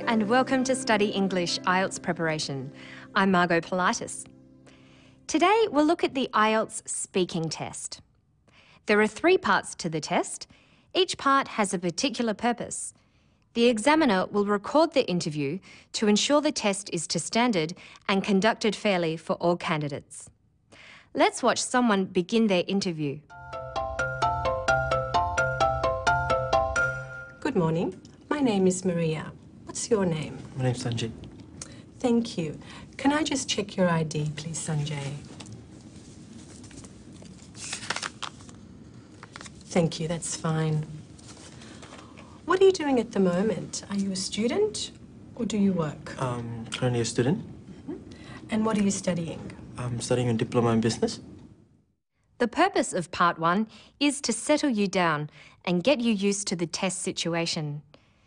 and welcome to Study English IELTS Preparation. I'm Margot Politis. Today we'll look at the IELTS speaking test. There are three parts to the test. Each part has a particular purpose. The examiner will record the interview to ensure the test is to standard and conducted fairly for all candidates. Let's watch someone begin their interview. Good morning. My name is Maria. What's your name? My name's Sanjay. Thank you. Can I just check your ID, please, Sanjay? Thank you, that's fine. What are you doing at the moment? Are you a student or do you work? Um, currently a student. And what are you studying? I'm studying a diploma in business. The purpose of part one is to settle you down and get you used to the test situation.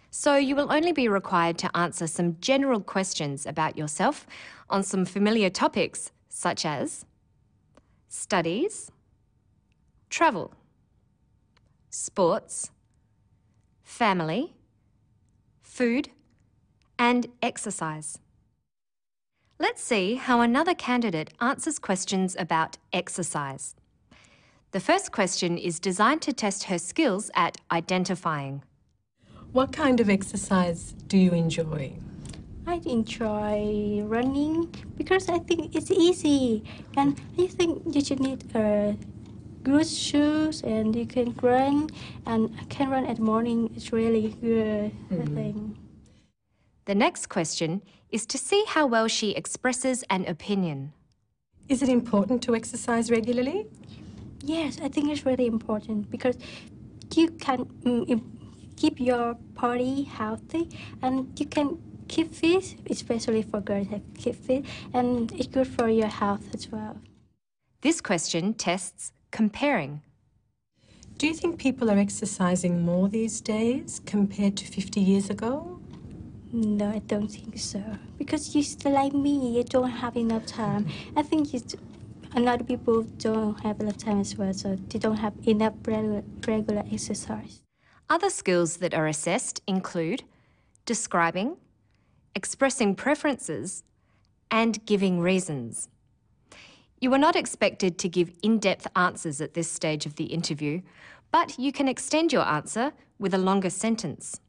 So you will only be required to answer some general questions about yourself on some familiar topics such as studies, travel, sports, family, food, and exercise. Let's see how another candidate answers questions about exercise. The first question is designed to test her skills at identifying. What kind of exercise do you enjoy? I enjoy running because I think it's easy and I think you should need uh, good shoes and you can run and I can run at morning. It's really good, I think. The next question is to see how well she expresses an opinion. Is it important to exercise regularly? Yes, I think it's really important because you can mm, im- keep your body healthy and you can keep fit, especially for girls that keep fit, and it's good for your health as well. This question tests comparing. Do you think people are exercising more these days compared to 50 years ago? No, I don't think so. Because you still like me, you don't have enough time. I think you, another people don't have enough time as well, so they don't have enough regular, regular exercise. Other skills that are assessed include describing, expressing preferences, and giving reasons. You are not expected to give in depth answers at this stage of the interview, but you can extend your answer with a longer sentence.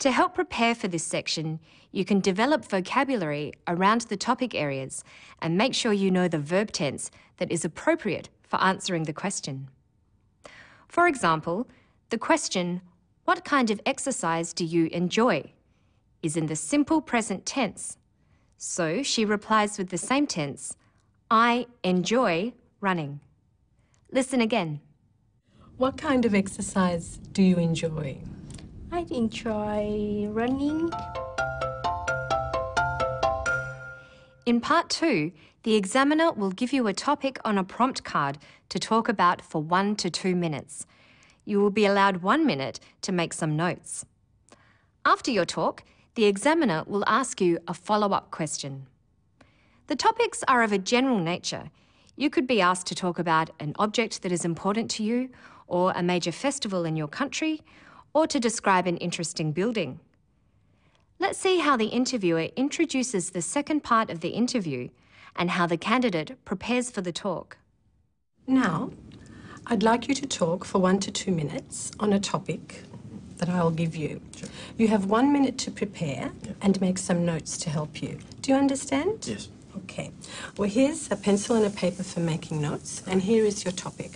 To help prepare for this section, you can develop vocabulary around the topic areas and make sure you know the verb tense that is appropriate for answering the question. For example, the question, What kind of exercise do you enjoy? is in the simple present tense. So she replies with the same tense, I enjoy running. Listen again. What kind of exercise do you enjoy? I enjoy running. In part two, the examiner will give you a topic on a prompt card to talk about for one to two minutes. You will be allowed one minute to make some notes. After your talk, the examiner will ask you a follow up question. The topics are of a general nature. You could be asked to talk about an object that is important to you, or a major festival in your country, or to describe an interesting building. Let's see how the interviewer introduces the second part of the interview and how the candidate prepares for the talk. Now, I'd like you to talk for one to two minutes on a topic that I'll give you. You have one minute to prepare and make some notes to help you. Do you understand? Yes. Okay. Well, here's a pencil and a paper for making notes, and here is your topic.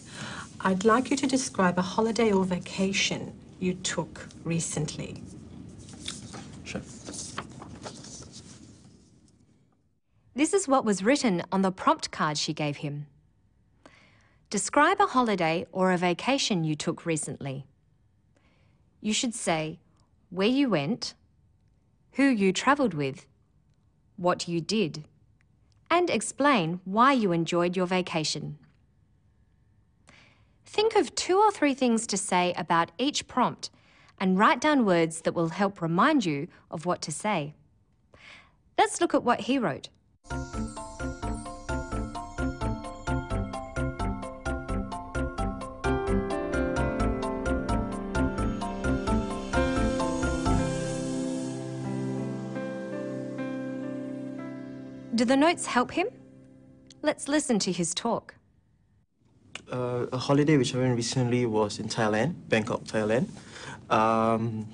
I'd like you to describe a holiday or vacation you took recently. Sure. This is what was written on the prompt card she gave him. Describe a holiday or a vacation you took recently. You should say where you went, who you travelled with, what you did, and explain why you enjoyed your vacation. Think of two or three things to say about each prompt and write down words that will help remind you of what to say. Let's look at what he wrote. Do the notes help him? Let's listen to his talk. Uh, a holiday which I went recently was in Thailand, Bangkok, Thailand. Um,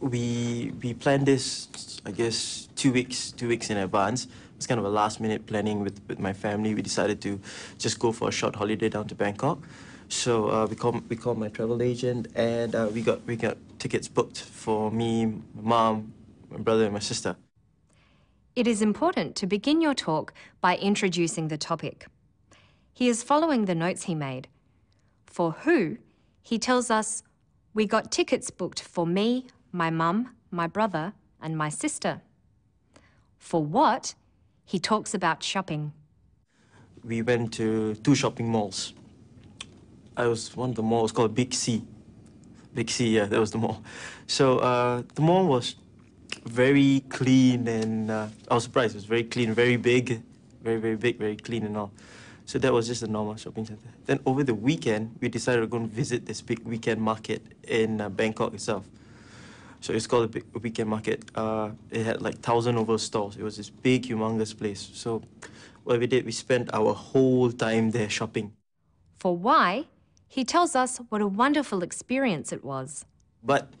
we we planned this, I guess, two weeks two weeks in advance. It's kind of a last minute planning with, with my family. We decided to just go for a short holiday down to Bangkok. So uh, we called we called my travel agent and uh, we got we got tickets booked for me, my mom, my brother, and my sister. It is important to begin your talk by introducing the topic. He is following the notes he made. For who, he tells us, We got tickets booked for me, my mum, my brother, and my sister. For what, he talks about shopping. We went to two shopping malls. I was one of the malls called Big C. Big C, yeah, that was the mall. So uh, the mall was very clean, and uh, I was surprised. It was very clean, very big, very very big, very clean and all. So that was just a normal shopping center. Then over the weekend, we decided to go and visit this big weekend market in uh, Bangkok itself. So it's called a big weekend market. Uh, it had like thousand over stores. It was this big, humongous place. So what we did, we spent our whole time there shopping. For why, he tells us what a wonderful experience it was. But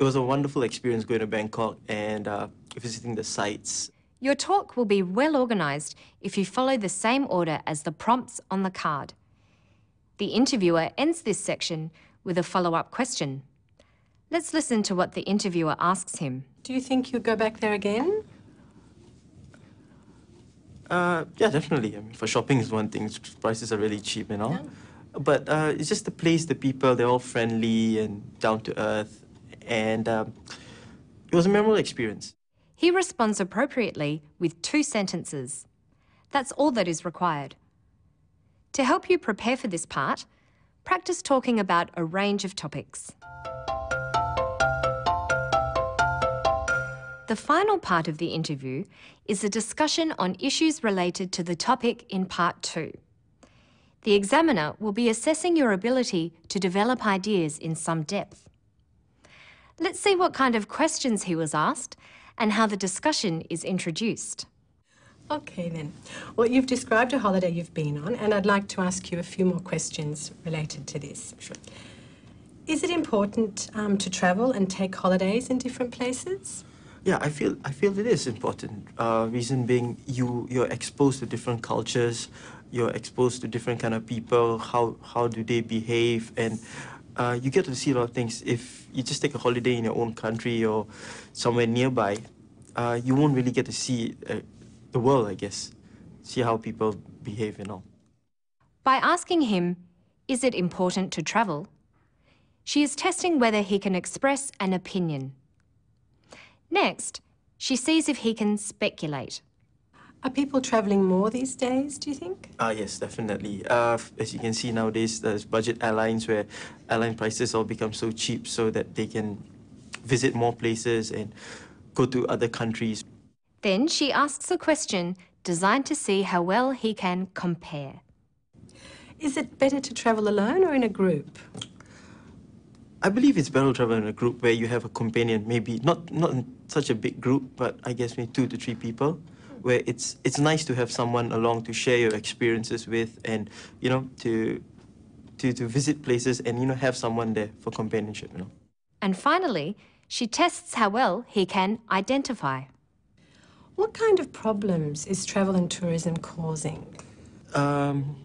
it was a wonderful experience going to Bangkok and uh, visiting the sites. Your talk will be well organised if you follow the same order as the prompts on the card. The interviewer ends this section with a follow up question. Let's listen to what the interviewer asks him. Do you think you'd go back there again? Uh, yeah, definitely. I mean, for shopping is one thing. Prices are really cheap and all. But uh, it's just the place, the people, they're all friendly and down to earth. And um, it was a memorable experience. He responds appropriately with two sentences. That's all that is required. To help you prepare for this part, practice talking about a range of topics. The final part of the interview is a discussion on issues related to the topic in part two. The examiner will be assessing your ability to develop ideas in some depth. Let's see what kind of questions he was asked and how the discussion is introduced. Okay, then. Well, you've described a holiday you've been on, and I'd like to ask you a few more questions related to this. Sure. Is it important um, to travel and take holidays in different places? Yeah, I feel I feel it is important. Uh, reason being, you you're exposed to different cultures, you're exposed to different kind of people. How how do they behave, and uh, you get to see a lot of things. If you just take a holiday in your own country or somewhere nearby, uh, you won't really get to see uh, the world. I guess, see how people behave and all. By asking him, Is it important to travel? She is testing whether he can express an opinion. Next, she sees if he can speculate. Are people travelling more these days, do you think? Ah, yes, definitely. Uh, as you can see nowadays, there's budget airlines where airline prices all become so cheap so that they can visit more places and go to other countries. Then she asks a question designed to see how well he can compare. Is it better to travel alone or in a group? I believe it's better to travel in a group where you have a companion, maybe not not in such a big group, but I guess maybe two to three people, where it's it's nice to have someone along to share your experiences with, and you know to to to visit places and you know have someone there for companionship. You know. And finally, she tests how well he can identify. What kind of problems is travel and tourism causing? um,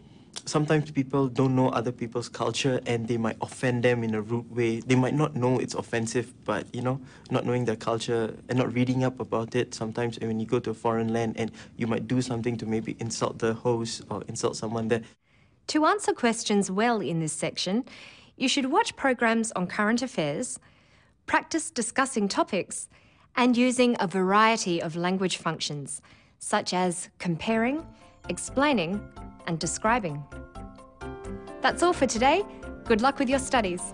sometimes people don't know other people's culture and they might offend them in a rude way. They might not know it's offensive, but you know, not knowing their culture and not reading up about it. Sometimes when you go to a foreign land and you might do something to maybe insult the host or insult someone there. To answer questions well in this section, you should watch programs on current affairs, practice discussing topics, and using a variety of language functions, such as comparing, explaining, and describing. That's all for today. Good luck with your studies.